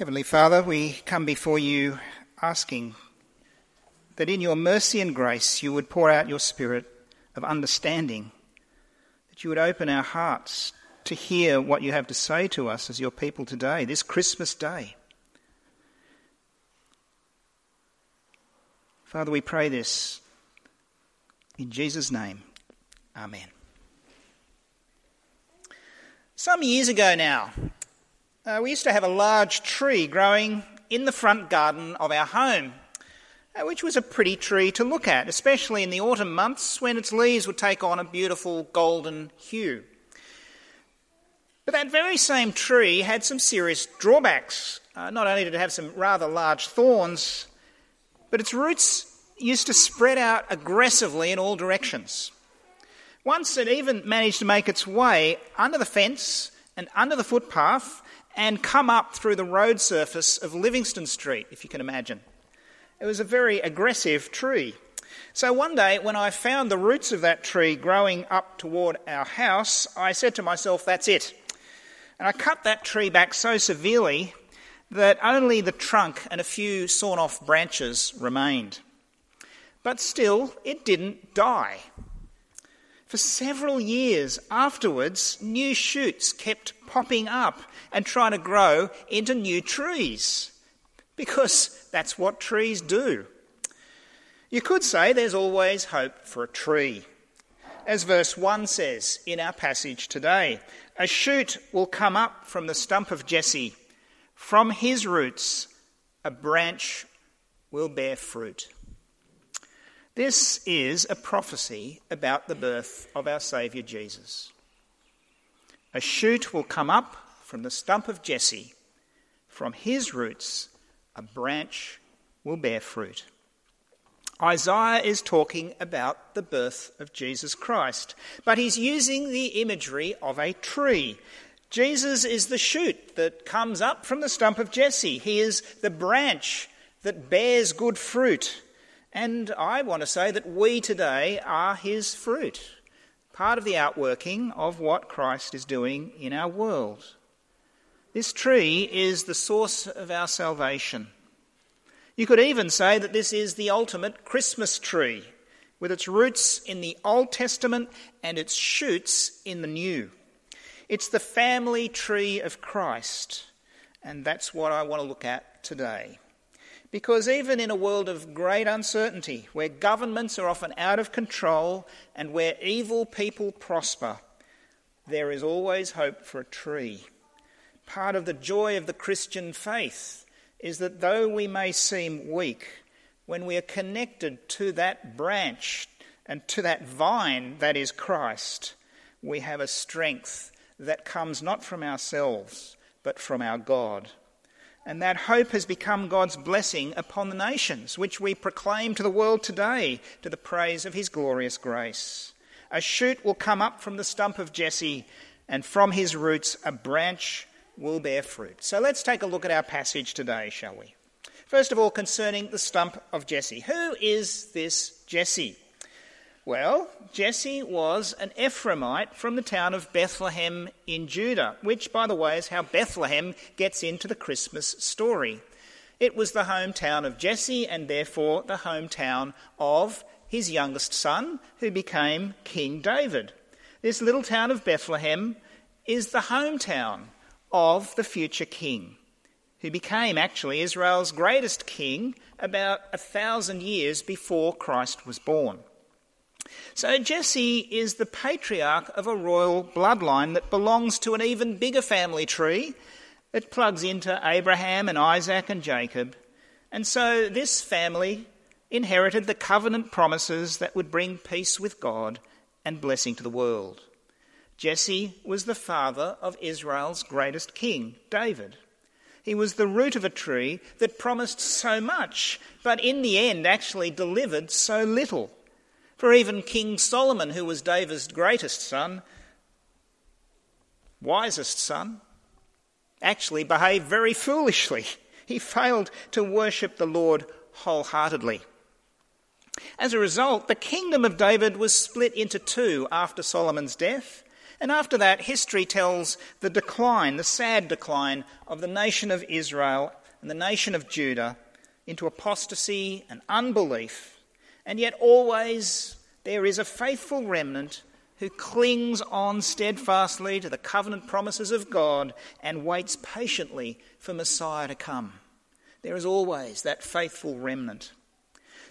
Heavenly Father, we come before you asking that in your mercy and grace you would pour out your spirit of understanding, that you would open our hearts to hear what you have to say to us as your people today, this Christmas day. Father, we pray this in Jesus' name. Amen. Some years ago now, uh, we used to have a large tree growing in the front garden of our home, uh, which was a pretty tree to look at, especially in the autumn months when its leaves would take on a beautiful golden hue. But that very same tree had some serious drawbacks. Uh, not only did it have some rather large thorns, but its roots used to spread out aggressively in all directions. Once it even managed to make its way under the fence and under the footpath and come up through the road surface of Livingston Street, if you can imagine. It was a very aggressive tree. So one day, when I found the roots of that tree growing up toward our house, I said to myself, that's it. And I cut that tree back so severely that only the trunk and a few sawn off branches remained. But still, it didn't die. For several years afterwards, new shoots kept popping up and trying to grow into new trees because that's what trees do. You could say there's always hope for a tree. As verse 1 says in our passage today, a shoot will come up from the stump of Jesse. From his roots, a branch will bear fruit. This is a prophecy about the birth of our Saviour Jesus. A shoot will come up from the stump of Jesse. From his roots, a branch will bear fruit. Isaiah is talking about the birth of Jesus Christ, but he's using the imagery of a tree. Jesus is the shoot that comes up from the stump of Jesse. He is the branch that bears good fruit. And I want to say that we today are his fruit, part of the outworking of what Christ is doing in our world. This tree is the source of our salvation. You could even say that this is the ultimate Christmas tree, with its roots in the Old Testament and its shoots in the New. It's the family tree of Christ, and that's what I want to look at today. Because even in a world of great uncertainty, where governments are often out of control and where evil people prosper, there is always hope for a tree. Part of the joy of the Christian faith is that though we may seem weak, when we are connected to that branch and to that vine that is Christ, we have a strength that comes not from ourselves, but from our God. And that hope has become God's blessing upon the nations, which we proclaim to the world today to the praise of his glorious grace. A shoot will come up from the stump of Jesse, and from his roots a branch will bear fruit. So let's take a look at our passage today, shall we? First of all, concerning the stump of Jesse. Who is this Jesse? Well, Jesse was an Ephraimite from the town of Bethlehem in Judah, which, by the way, is how Bethlehem gets into the Christmas story. It was the hometown of Jesse and therefore the hometown of his youngest son, who became King David. This little town of Bethlehem is the hometown of the future king, who became actually Israel's greatest king about a thousand years before Christ was born. So Jesse is the patriarch of a royal bloodline that belongs to an even bigger family tree. It plugs into Abraham and Isaac and Jacob. And so this family inherited the covenant promises that would bring peace with God and blessing to the world. Jesse was the father of Israel's greatest king, David. He was the root of a tree that promised so much, but in the end actually delivered so little. For even King Solomon, who was David's greatest son, wisest son, actually behaved very foolishly. He failed to worship the Lord wholeheartedly. As a result, the kingdom of David was split into two after Solomon's death, And after that, history tells the decline, the sad decline of the nation of Israel and the nation of Judah into apostasy and unbelief. And yet, always there is a faithful remnant who clings on steadfastly to the covenant promises of God and waits patiently for Messiah to come. There is always that faithful remnant.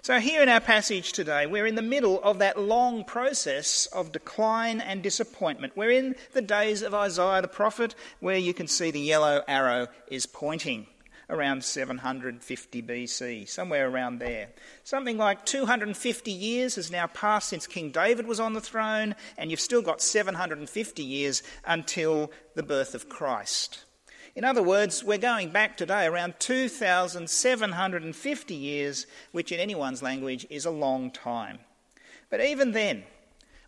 So, here in our passage today, we're in the middle of that long process of decline and disappointment. We're in the days of Isaiah the prophet, where you can see the yellow arrow is pointing around 750 BC, somewhere around there. Something like 250 years has now passed since King David was on the throne, and you've still got 750 years until the birth of Christ. In other words, we're going back today around 2,750 years, which in anyone's language is a long time. But even then,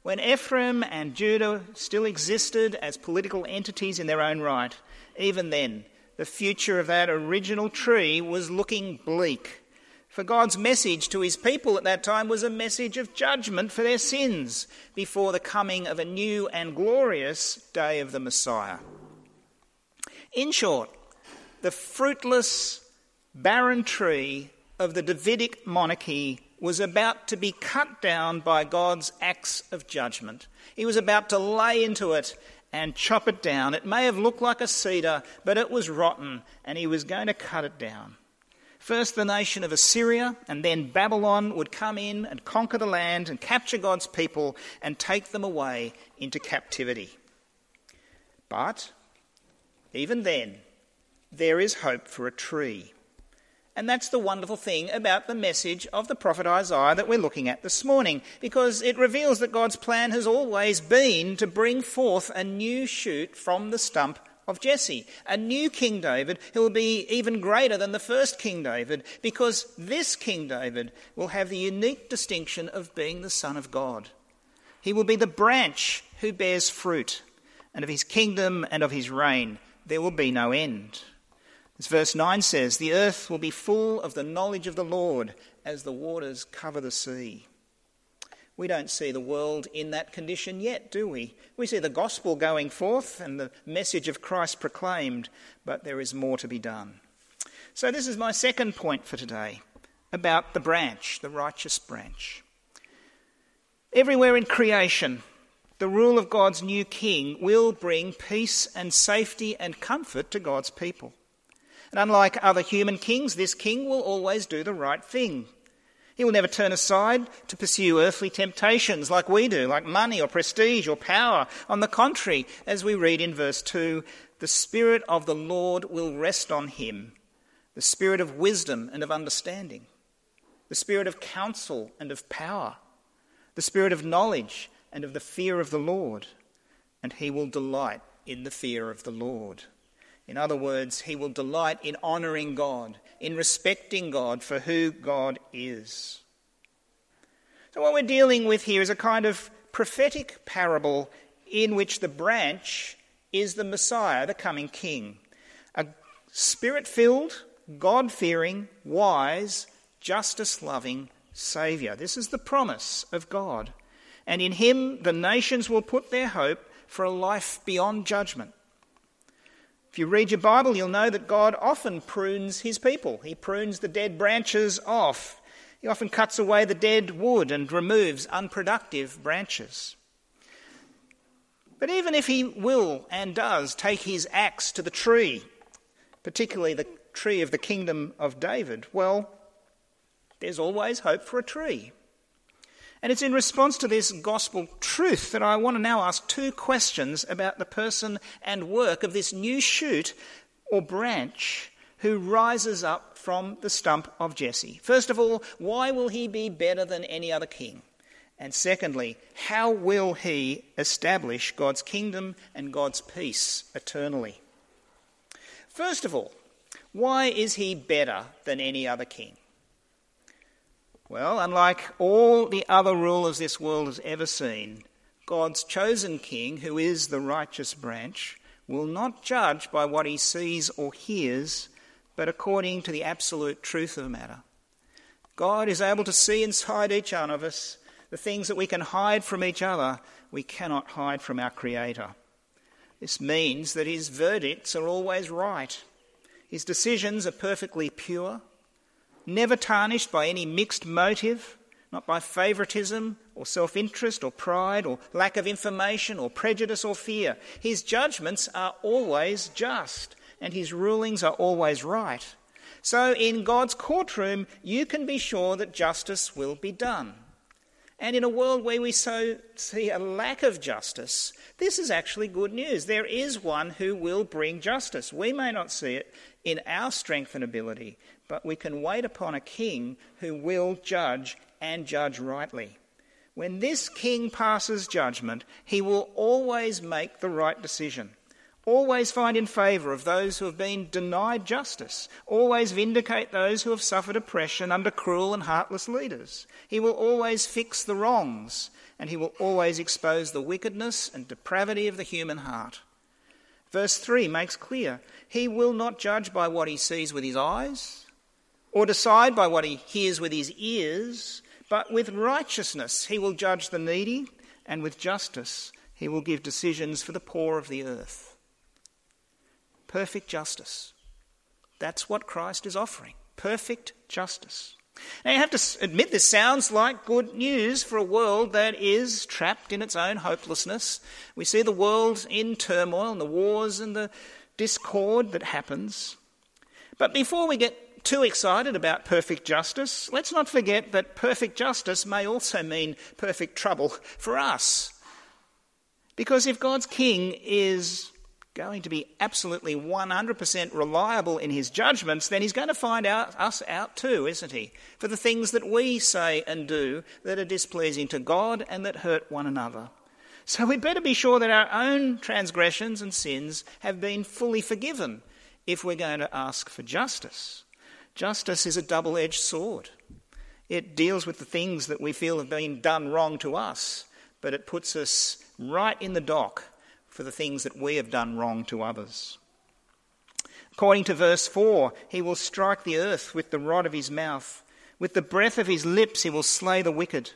when Ephraim and Judah still existed as political entities in their own right, even then, the future of that original tree was looking bleak. For God's message to his people at that time was a message of judgment for their sins before the coming of a new and glorious day of the Messiah. In short, the fruitless, barren tree of the Davidic monarchy was about to be cut down by God's axe of judgment. He was about to lay into it and chop it down. It may have looked like a cedar, but it was rotten, and he was going to cut it down. First, the nation of Assyria, and then Babylon would come in and conquer the land and capture God's people and take them away into captivity. But even then, there is hope for a tree. And that's the wonderful thing about the message of the prophet Isaiah that we're looking at this morning, because it reveals that God's plan has always been to bring forth a new shoot from the stump of Jesse, a new King David who will be even greater than the first King David, because this King David will have the unique distinction of being the Son of God. He will be the branch who bears fruit, and of his kingdom and of his reign there will be no end. As verse 9 says, the earth will be full of the knowledge of the Lord as the waters cover the sea. We don't see the world in that condition yet, do we? We see the gospel going forth and the message of Christ proclaimed, but there is more to be done. So, this is my second point for today about the branch, the righteous branch. Everywhere in creation, the rule of God's new king will bring peace and safety and comfort to God's people. And unlike other human kings, this king will always do the right thing. He will never turn aside to pursue earthly temptations like we do, like money or prestige or power. On the contrary, as we read in verse 2, the Spirit of the Lord will rest on him the Spirit of wisdom and of understanding, the Spirit of counsel and of power, the Spirit of knowledge and of the fear of the Lord, and he will delight in the fear of the Lord. In other words, he will delight in honouring God, in respecting God for who God is. So, what we're dealing with here is a kind of prophetic parable in which the branch is the Messiah, the coming King. A spirit filled, God fearing, wise, justice loving Saviour. This is the promise of God and in him the nations will put their hope for a life beyond judgment. If you read your Bible, you'll know that God often prunes his people. He prunes the dead branches off. He often cuts away the dead wood and removes unproductive branches. But even if he will and does take his axe to the tree, particularly the tree of the kingdom of David, well, there's always hope for a tree. And it's in response to this gospel truth that I want to now ask two questions about the person and work of this new shoot or branch who rises up from the stump of Jesse. First of all, why will he be better than any other king? And secondly, how will he establish God's kingdom and God's peace eternally? First of all, why is he better than any other king? Well, unlike all the other rulers this world has ever seen, God's chosen king, who is the righteous branch, will not judge by what he sees or hears, but according to the absolute truth of the matter. God is able to see inside each one of us the things that we can hide from each other we cannot hide from our Creator. This means that his verdicts are always right. His decisions are perfectly pure, never tarnished by any mixed motive, not by favouritism or self interest or pride or lack of information or prejudice or fear. His judgments are always just and his rulings are always right. So, in God's courtroom, you can be sure that justice will be done. And in a world where we so see a lack of justice, this is actually good news. There is one who will bring justice. We may not see it in our strength and ability, but we can wait upon a king who will judge and judge rightly. When this king passes judgment, he will always make the right decision. Always find in favour of those who have been denied justice. Always vindicate those who have suffered oppression under cruel and heartless leaders. He will always fix the wrongs, and he will always expose the wickedness and depravity of the human heart. Verse 3 makes clear he will not judge by what he sees with his eyes, or decide by what he hears with his ears, but with righteousness he will judge the needy, and with justice he will give decisions for the poor of the earth perfect justice. That's what Christ is offering perfect justice. Now, you have to admit this sounds like good news for a world that is trapped in its own hopelessness. We see the world in turmoil and the wars and the discord that happens. But before we get too excited about perfect justice, let's not forget that perfect justice may also mean perfect trouble for us. Because if God's king is going to be absolutely 100% reliable in his judgments, then he's going to find out, us out too, isn't he? For the things that we say and do that are displeasing to God and that hurt one another. So we'd better be sure that our own transgressions and sins have been fully forgiven if we're going to ask for justice. Justice is a double edged sword. It deals with the things that we feel have been done wrong to us, but it puts us right in the dock for the things that we have done wrong to others. According to verse 4, he will strike the earth with the rod of his mouth. With the breath of his lips, he will slay the wicked.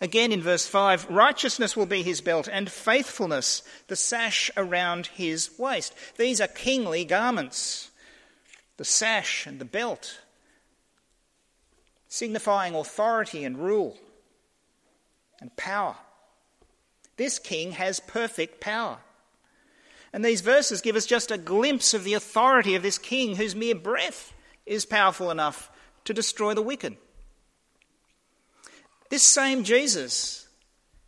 Again in verse 5, righteousness will be his belt, and faithfulness the sash around his waist. These are kingly garments. The sash and the belt, signifying authority and rule and power. This king has perfect power. And these verses give us just a glimpse of the authority of this king whose mere breath is powerful enough to destroy the wicked. This same Jesus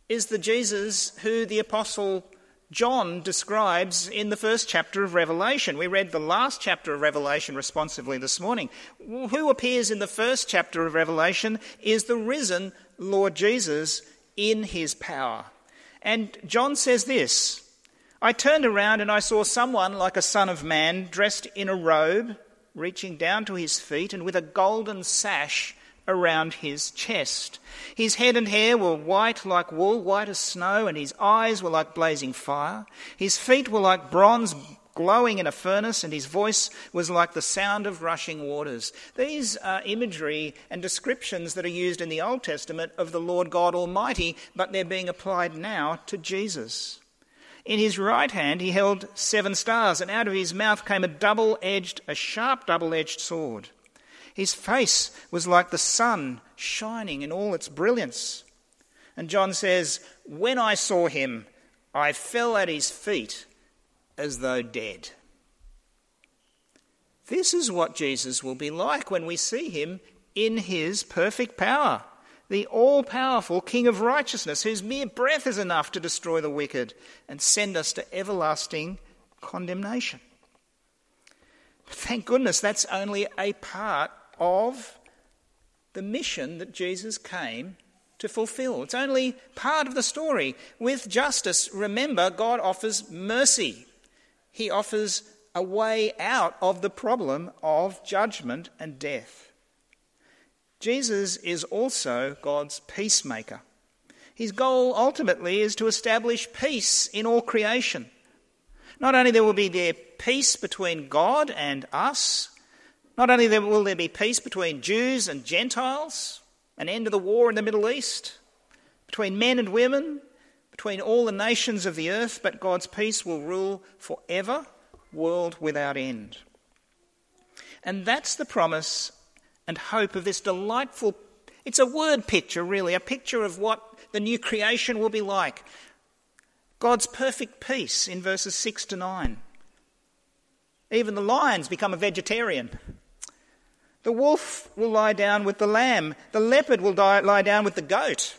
is the Jesus who the Apostle John describes in the first chapter of Revelation. We read the last chapter of Revelation responsively this morning. Who appears in the first chapter of Revelation is the risen Lord Jesus in his power. And John says this I turned around and I saw someone like a son of man dressed in a robe, reaching down to his feet, and with a golden sash around his chest. His head and hair were white like wool, white as snow, and his eyes were like blazing fire. His feet were like bronze glowing in a furnace, and his voice was like the sound of rushing waters. These are imagery and descriptions that are used in the Old Testament of the Lord God Almighty, but they're being applied now to Jesus. In his right hand he held seven stars, and out of his mouth came a double edged, a sharp double edged sword. His face was like the sun shining in all its brilliance. And John says, When I saw him, I fell at his feet as though dead. This is what Jesus will be like when we see him in his perfect power the all powerful King of righteousness, whose mere breath is enough to destroy the wicked and send us to everlasting condemnation. Thank goodness that's only a part of the mission that Jesus came to fulfill. It's only part of the story. With justice, remember, God offers mercy, He offers a way out of the problem of judgment and death. Jesus is also God's peacemaker. His goal ultimately is to establish peace in all creation. Not only there will be there peace between God and us, not only will there be peace between Jews and Gentiles, an end to the war in the Middle East, between men and women, between all the nations of the earth, but God's peace will rule forever, world without end. And that's the promise and hope of this delightful it's a word picture really, a picture of what the new creation will be like. God's perfect peace in verses 6 to 9. Even the lions become a vegetarian. The wolf will lie down with the lamb. The leopard will die, lie down with the goat.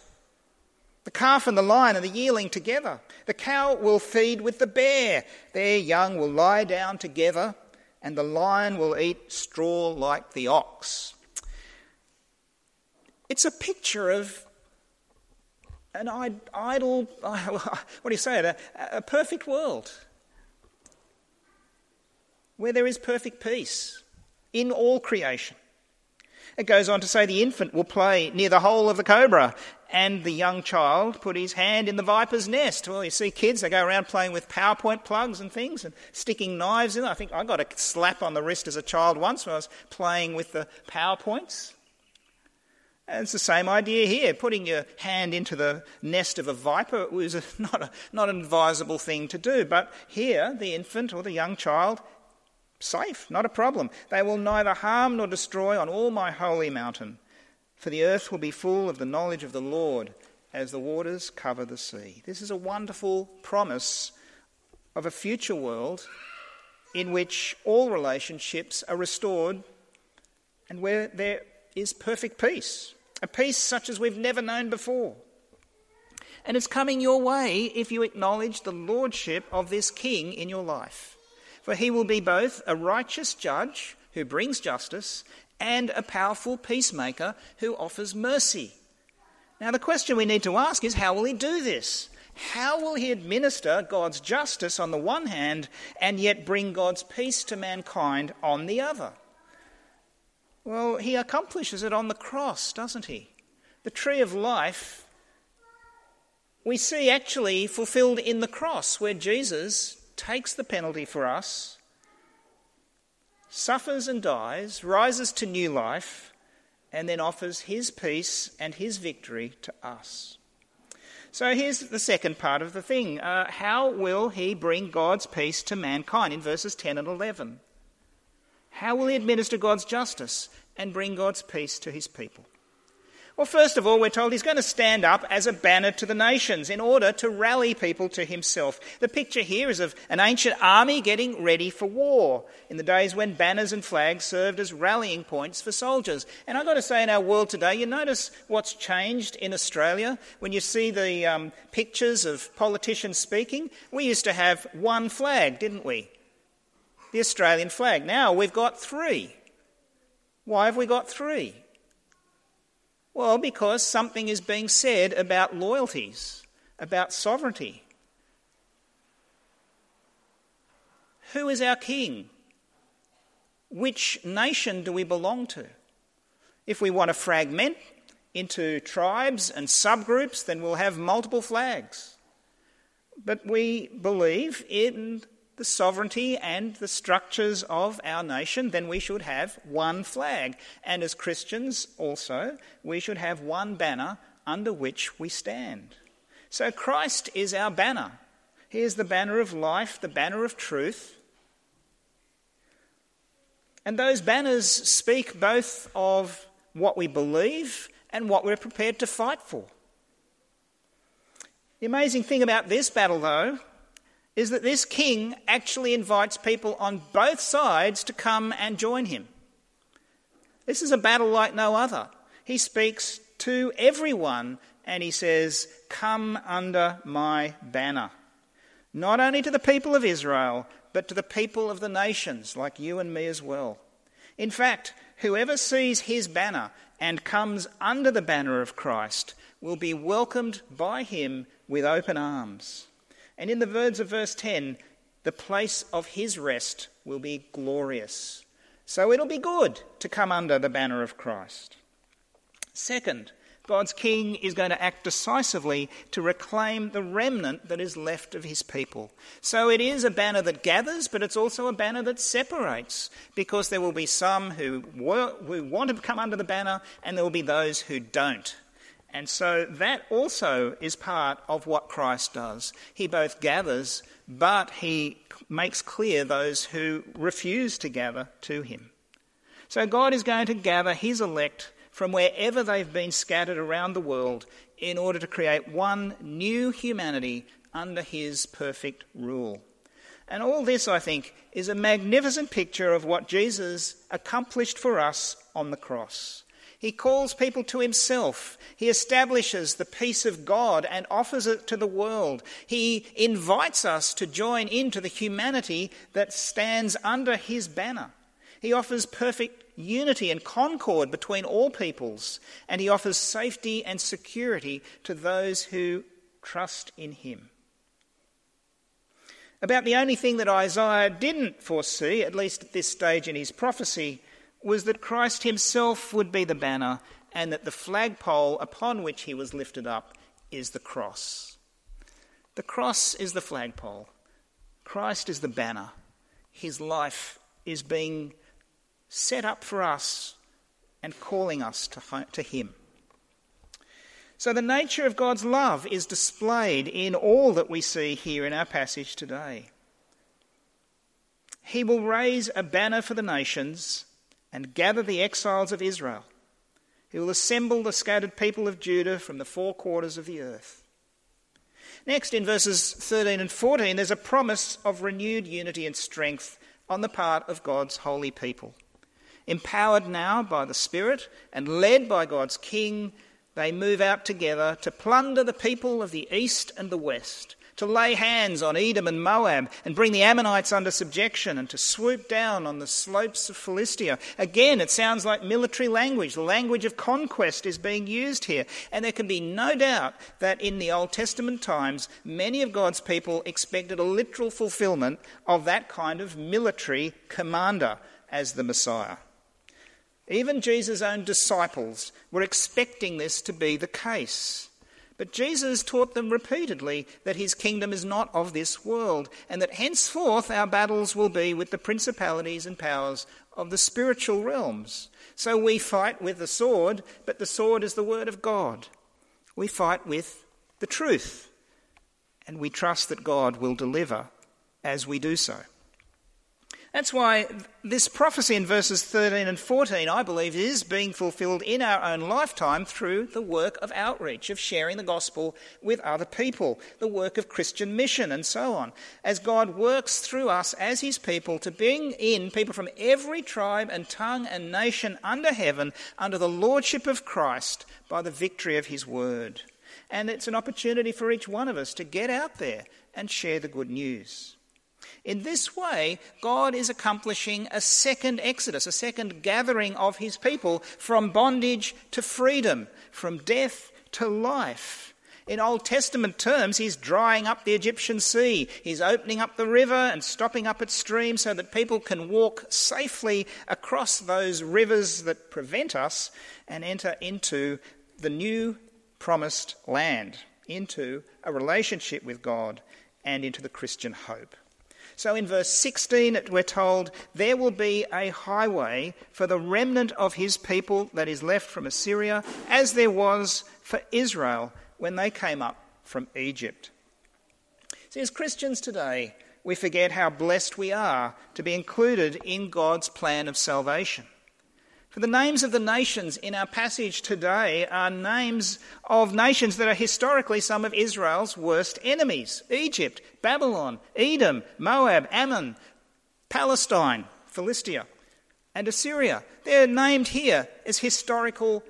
The calf and the lion and the yearling together. The cow will feed with the bear. Their young will lie down together, and the lion will eat straw like the ox. It's a picture of an idyll, what do you say, a, a perfect world where there is perfect peace in all creation. It goes on to say the infant will play near the hole of the cobra, and the young child put his hand in the viper's nest. Well, you see kids, they go around playing with PowerPoint plugs and things and sticking knives in. I think I got a slap on the wrist as a child once when I was playing with the PowerPoints. And it's the same idea here. Putting your hand into the nest of a viper was not, a, not an advisable thing to do. But here, the infant or the young child, safe, not a problem. They will neither harm nor destroy on all my holy mountain, for the earth will be full of the knowledge of the Lord as the waters cover the sea. This is a wonderful promise of a future world in which all relationships are restored and where there is perfect peace, a peace such as we've never known before. And it's coming your way if you acknowledge the lordship of this king in your life. For he will be both a righteous judge who brings justice and a powerful peacemaker who offers mercy. Now, the question we need to ask is how will he do this? How will he administer God's justice on the one hand and yet bring God's peace to mankind on the other? Well, he accomplishes it on the cross, doesn't he? The tree of life we see actually fulfilled in the cross, where Jesus takes the penalty for us, suffers and dies, rises to new life, and then offers his peace and his victory to us. So here's the second part of the thing. Uh, how will he bring God's peace to mankind in verses 10 and 11? How will he administer God's justice and bring God's peace to his people? Well, first of all, we're told he's going to stand up as a banner to the nations in order to rally people to himself. The picture here is of an ancient army getting ready for war in the days when banners and flags served as rallying points for soldiers. And I've got to say, in our world today, you notice what's changed in Australia when you see the um, pictures of politicians speaking. We used to have one flag, didn't we? the Australian flag. Now we've got three. Why have we got three? Well, because something is being said about loyalties, about sovereignty. Who is our king? Which nation do we belong to? If we want to fragment into tribes and subgroups, then we'll have multiple flags. But we believe in the sovereignty and the structures of our nation, then we should have one flag. And as Christians also, we should have one banner under which we stand. So Christ is our banner. He is the banner of life, the banner of truth. And those banners speak both of what we believe and what we're prepared to fight for. The amazing thing about this battle, though, is that this king actually invites people on both sides to come and join him. This is a battle like no other. He speaks to everyone and he says, Come under my banner. Not only to the people of Israel, but to the people of the nations, like you and me as well. In fact, whoever sees his banner and comes under the banner of Christ will be welcomed by him with open arms. And in the words of verse 10, the place of his rest will be glorious. So it'll be good to come under the banner of Christ. Second, God's king is going to act decisively to reclaim the remnant that is left of his people. So it is a banner that gathers, but it's also a banner that separates, because there will be some who, who want to come under the banner, and there will be those who don't. And so that also is part of what Christ does. He both gathers, but he makes clear those who refuse to gather to him. So God is going to gather his elect from wherever they've been scattered around the world in order to create one new humanity under his perfect rule. And all this, I think, is a magnificent picture of what Jesus accomplished for us on the cross. He calls people to himself. He establishes the peace of God and offers it to the world. He invites us to join into the humanity that stands under his banner. He offers perfect unity and concord between all peoples, and he offers safety and security to those who trust in him. About the only thing that Isaiah didn't foresee, at least at this stage in his prophecy, was that Christ himself would be the banner and that the flagpole upon which he was lifted up is the cross. The cross is the flagpole. Christ is the banner. His life is being set up for us and calling us to, to him. So, the nature of God's love is displayed in all that we see here in our passage today. He will raise a banner for the nations and gather the exiles of Israel. He will assemble the scattered people of Judah from the four quarters of the earth. Next, in verses 13 and 14, there's a promise of renewed unity and strength on the part of God's holy people. Empowered now by the Spirit and led by God's King, they move out together to plunder the people of the east and the west, to lay hands on Edom and Moab and bring the Ammonites under subjection and to swoop down on the slopes of Philistia. Again, it sounds like military language. The language of conquest is being used here. And there can be no doubt that in the Old Testament times, many of God's people expected a literal fulfillment of that kind of military commander as the Messiah. Even Jesus' own disciples were expecting this to be the case. But Jesus taught them repeatedly that his kingdom is not of this world, and that henceforth our battles will be with the principalities and powers of the spiritual realms. So we fight with the sword, but the sword is the word of God. We fight with the truth, and we trust that God will deliver as we do so. That's why this prophecy in verses 13 and 14, I believe, is being fulfilled in our own lifetime through the work of outreach, of sharing the gospel with other people, the work of Christian mission, and so on. As God works through us as his people to bring in people from every tribe and tongue and nation under heaven under the lordship of Christ by the victory of his word. And it's an opportunity for each one of us to get out there and share the good news. In this way, God is accomplishing a second exodus, a second gathering of his people from bondage to freedom, from death to life. In Old Testament terms, he's drying up the Egyptian sea. He's opening up the river and stopping up its stream so that people can walk safely across those rivers that prevent us and enter into the new promised land, into a relationship with God and into the Christian hope. So in verse 16, we're told, There will be a highway for the remnant of his people that is left from Assyria, as there was for Israel when they came up from Egypt. See, as Christians today, we forget how blessed we are to be included in God's plan of salvation. For the names of the nations in our passage today are names of nations that are historically some of Israel's worst enemies Egypt, Babylon, Edom, Moab, Ammon, Palestine, Philistia, and Assyria. They're named here as historical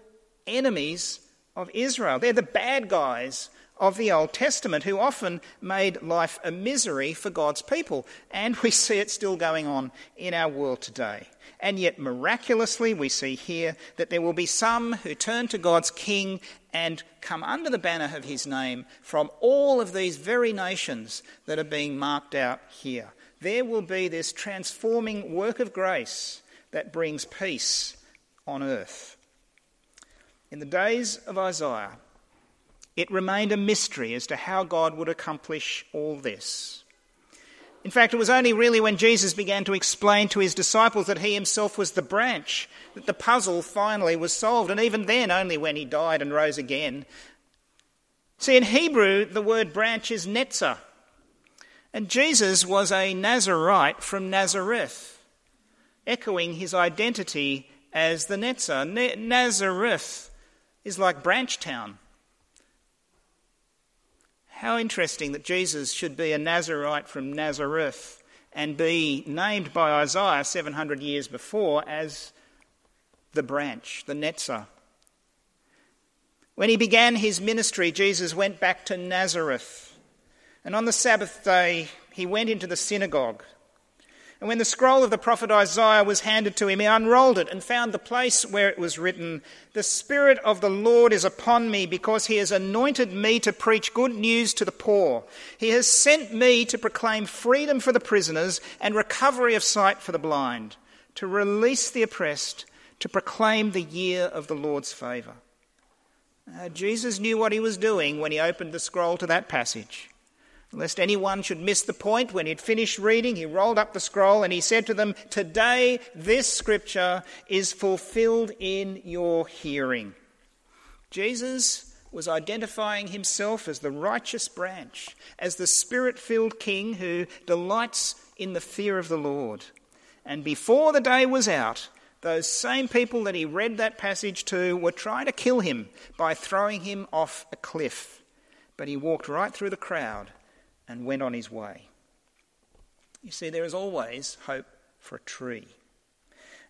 enemies of Israel. They're the bad guys of the Old Testament who often made life a misery for God's people. And we see it still going on in our world today. And yet, miraculously, we see here that there will be some who turn to God's King and come under the banner of his name from all of these very nations that are being marked out here. There will be this transforming work of grace that brings peace on earth. In the days of Isaiah, it remained a mystery as to how God would accomplish all this. In fact, it was only really when Jesus began to explain to his disciples that he himself was the branch that the puzzle finally was solved, and even then, only when he died and rose again. See, in Hebrew, the word branch is netzah, and Jesus was a Nazarite from Nazareth, echoing his identity as the netzah. Nazareth is like Branch Town. How interesting that Jesus should be a Nazarite from Nazareth and be named by Isaiah 700 years before as the branch, the Netzah. When he began his ministry, Jesus went back to Nazareth. And on the Sabbath day, he went into the synagogue and when the scroll of the prophet Isaiah was handed to him, he unrolled it and found the place where it was written, The Spirit of the Lord is upon me because he has anointed me to preach good news to the poor. He has sent me to proclaim freedom for the prisoners and recovery of sight for the blind, to release the oppressed, to proclaim the year of the Lord's favour. Uh, Jesus knew what he was doing when he opened the scroll to that passage. Lest anyone should miss the point, when he'd finished reading, he rolled up the scroll and he said to them, Today this scripture is fulfilled in your hearing. Jesus was identifying himself as the righteous branch, as the spirit filled king who delights in the fear of the Lord. And before the day was out, those same people that he read that passage to were trying to kill him by throwing him off a cliff. But he walked right through the crowd and went on his way. You see, there is always hope for a tree.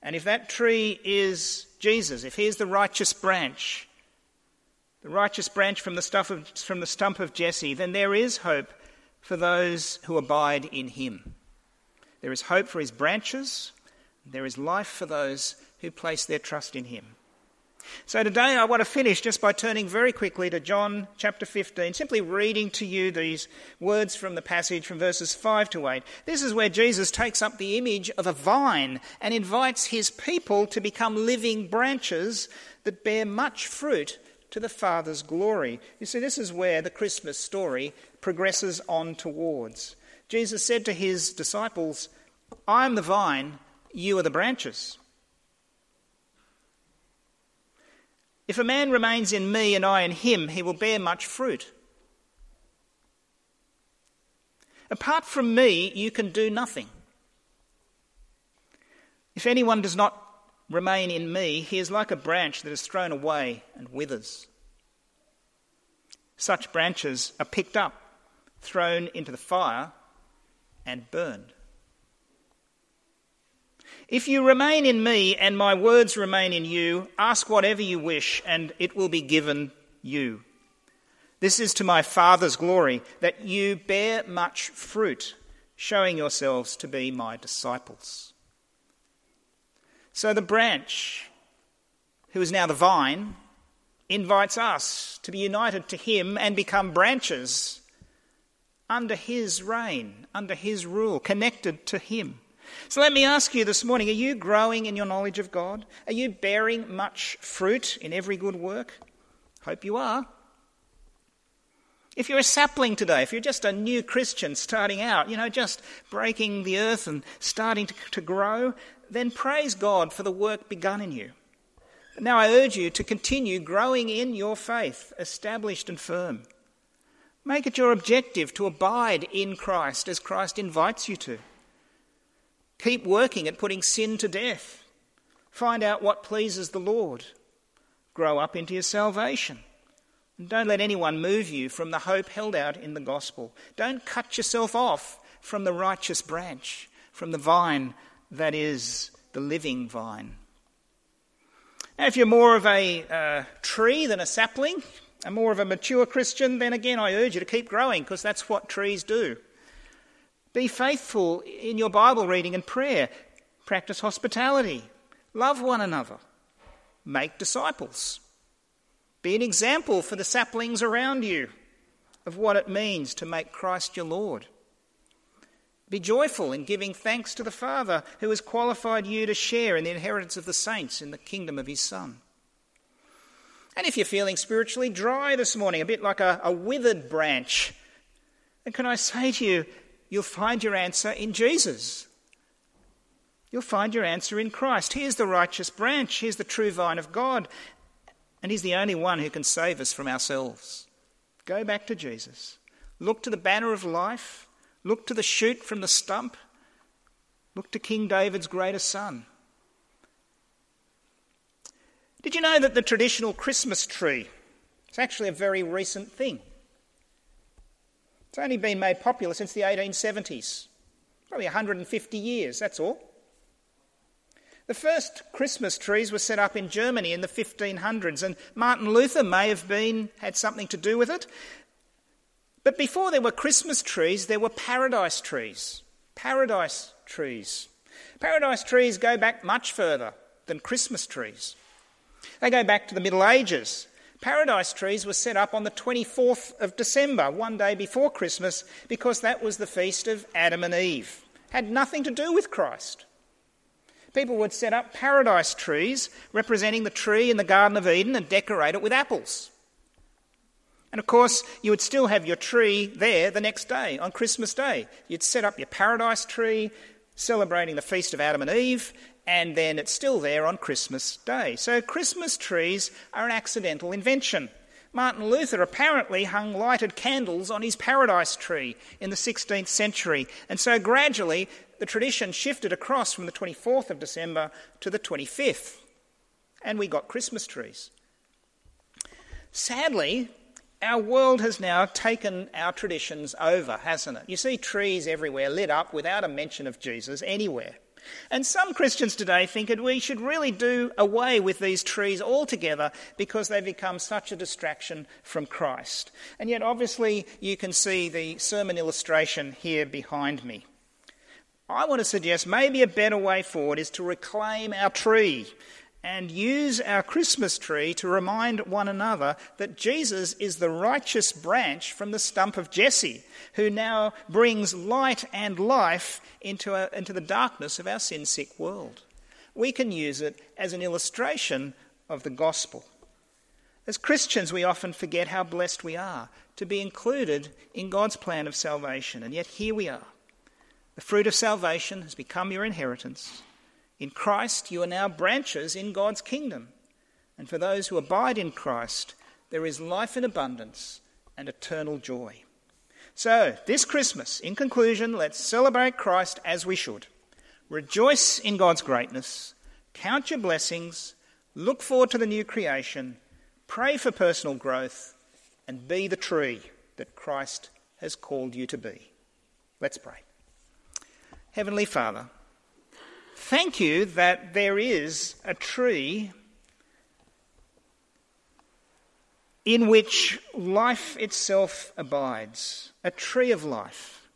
And if that tree is Jesus, if he is the righteous branch, the righteous branch from the, of, from the stump of Jesse, then there is hope for those who abide in him. There is hope for his branches, there is life for those who place their trust in him. So today I want to finish just by turning very quickly to John chapter 15, simply reading to you these words from the passage from verses 5 to 8. This is where Jesus takes up the image of a vine and invites his people to become living branches that bear much fruit to the Father's glory. You see, this is where the Christmas story progresses on towards. Jesus said to his disciples, I am the vine, you are the branches. If a man remains in me and I in him, he will bear much fruit. Apart from me, you can do nothing. If anyone does not remain in me, he is like a branch that is thrown away and withers. Such branches are picked up, thrown into the fire, and burned. If you remain in me and my words remain in you, ask whatever you wish, and it will be given you. This is to my Father's glory, that you bear much fruit, showing yourselves to be my disciples. So the branch, who is now the vine, invites us to be united to him and become branches under his reign, under his rule, connected to him. So let me ask you this morning are you growing in your knowledge of God? Are you bearing much fruit in every good work? Hope you are. If you're a sapling today, if you're just a new Christian starting out, you know, just breaking the earth and starting to, to grow, then praise God for the work begun in you. Now I urge you to continue growing in your faith, established and firm. Make it your objective to abide in Christ as Christ invites you to. Keep working at putting sin to death. Find out what pleases the Lord. Grow up into your salvation. And don't let anyone move you from the hope held out in the gospel. Don't cut yourself off from the righteous branch, from the vine that is the living vine. Now, if you're more of a uh, tree than a sapling, and more of a mature Christian, then again I urge you to keep growing because that's what trees do. Be faithful in your Bible reading and prayer. Practice hospitality. Love one another. Make disciples. Be an example for the saplings around you of what it means to make Christ your Lord. Be joyful in giving thanks to the Father who has qualified you to share in the inheritance of the saints in the kingdom of his Son. And if you're feeling spiritually dry this morning, a bit like a, a withered branch, then can I say to you, you'll find your answer in Jesus. You'll find your answer in Christ. He is the righteous branch, He is the true vine of God, and He's the only one who can save us from ourselves. Go back to Jesus. Look to the banner of life. Look to the shoot from the stump. Look to King David's greatest son. Did you know that the traditional Christmas tree is actually a very recent thing? It's only been made popular since the 1870s, probably 150 years, that's all. The first Christmas trees were set up in Germany in the 1500s, and Martin Luther may have been had something to do with it. But before there were Christmas trees, there were paradise trees. Paradise trees. Paradise trees go back much further than Christmas trees. They go back to the Middle Ages. Paradise trees were set up on the 24th of December, one day before Christmas, because that was the feast of Adam and Eve. Had nothing to do with Christ. People would set up paradise trees representing the tree in the Garden of Eden and decorate it with apples. And of course, you would still have your tree there the next day, on Christmas Day. You'd set up your paradise tree, celebrating the feast of Adam and Eve, and then it's still there on Christmas Day. So Christmas trees are an accidental invention. Martin Luther apparently hung lighted candles on his paradise tree in the 16th century, and so gradually the tradition shifted across from the 24th of December to the 25th, and we got Christmas trees. Sadly, our world has now taken our traditions over, hasn't it? You see trees everywhere lit up without a mention of Jesus anywhere. And some Christians today think that we should really do away with these trees altogether because they become such a distraction from Christ. And yet, obviously, you can see the sermon illustration here behind me. I want to suggest maybe a better way forward is to reclaim our tree and use our Christmas tree to remind one another that Jesus is the righteous branch from the stump of Jesse, who now brings light and life into, our, into the darkness of our sin sick world. We can use it as an illustration of the gospel. As Christians, we often forget how blessed we are to be included in God's plan of salvation, and yet here we are. The fruit of salvation has become your inheritance. In Christ, you are now branches in God's kingdom. And for those who abide in Christ, there is life in abundance and eternal joy. So, this Christmas, in conclusion, let's celebrate Christ as we should. Rejoice in God's greatness, count your blessings, look forward to the new creation, pray for personal growth, and be the tree that Christ has called you to be. Let's pray. Heavenly Father, Thank you that there is a tree in which life itself abides, a tree of life,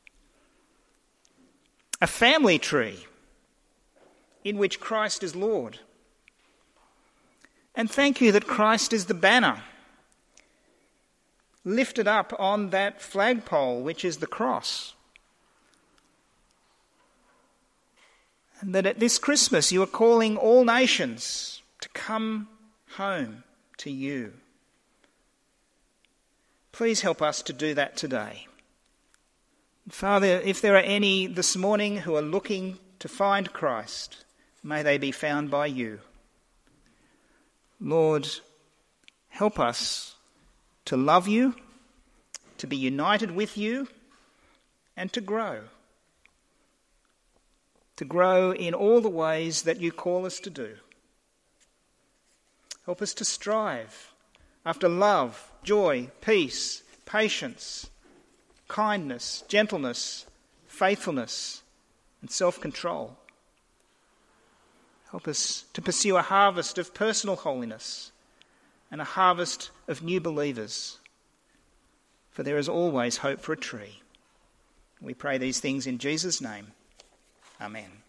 a family tree in which Christ is Lord. And thank you that Christ is the banner lifted up on that flagpole, which is the cross. That at this Christmas you are calling all nations to come home to you. Please help us to do that today. Father, if there are any this morning who are looking to find Christ, may they be found by you. Lord, help us to love you, to be united with you, and to grow to grow in all the ways that you call us to do. Help us to strive after love, joy, peace, patience, kindness, gentleness, faithfulness, and self control. Help us to pursue a harvest of personal holiness and a harvest of new believers. For there is always hope for a tree. We pray these things in Jesus' name. Amen.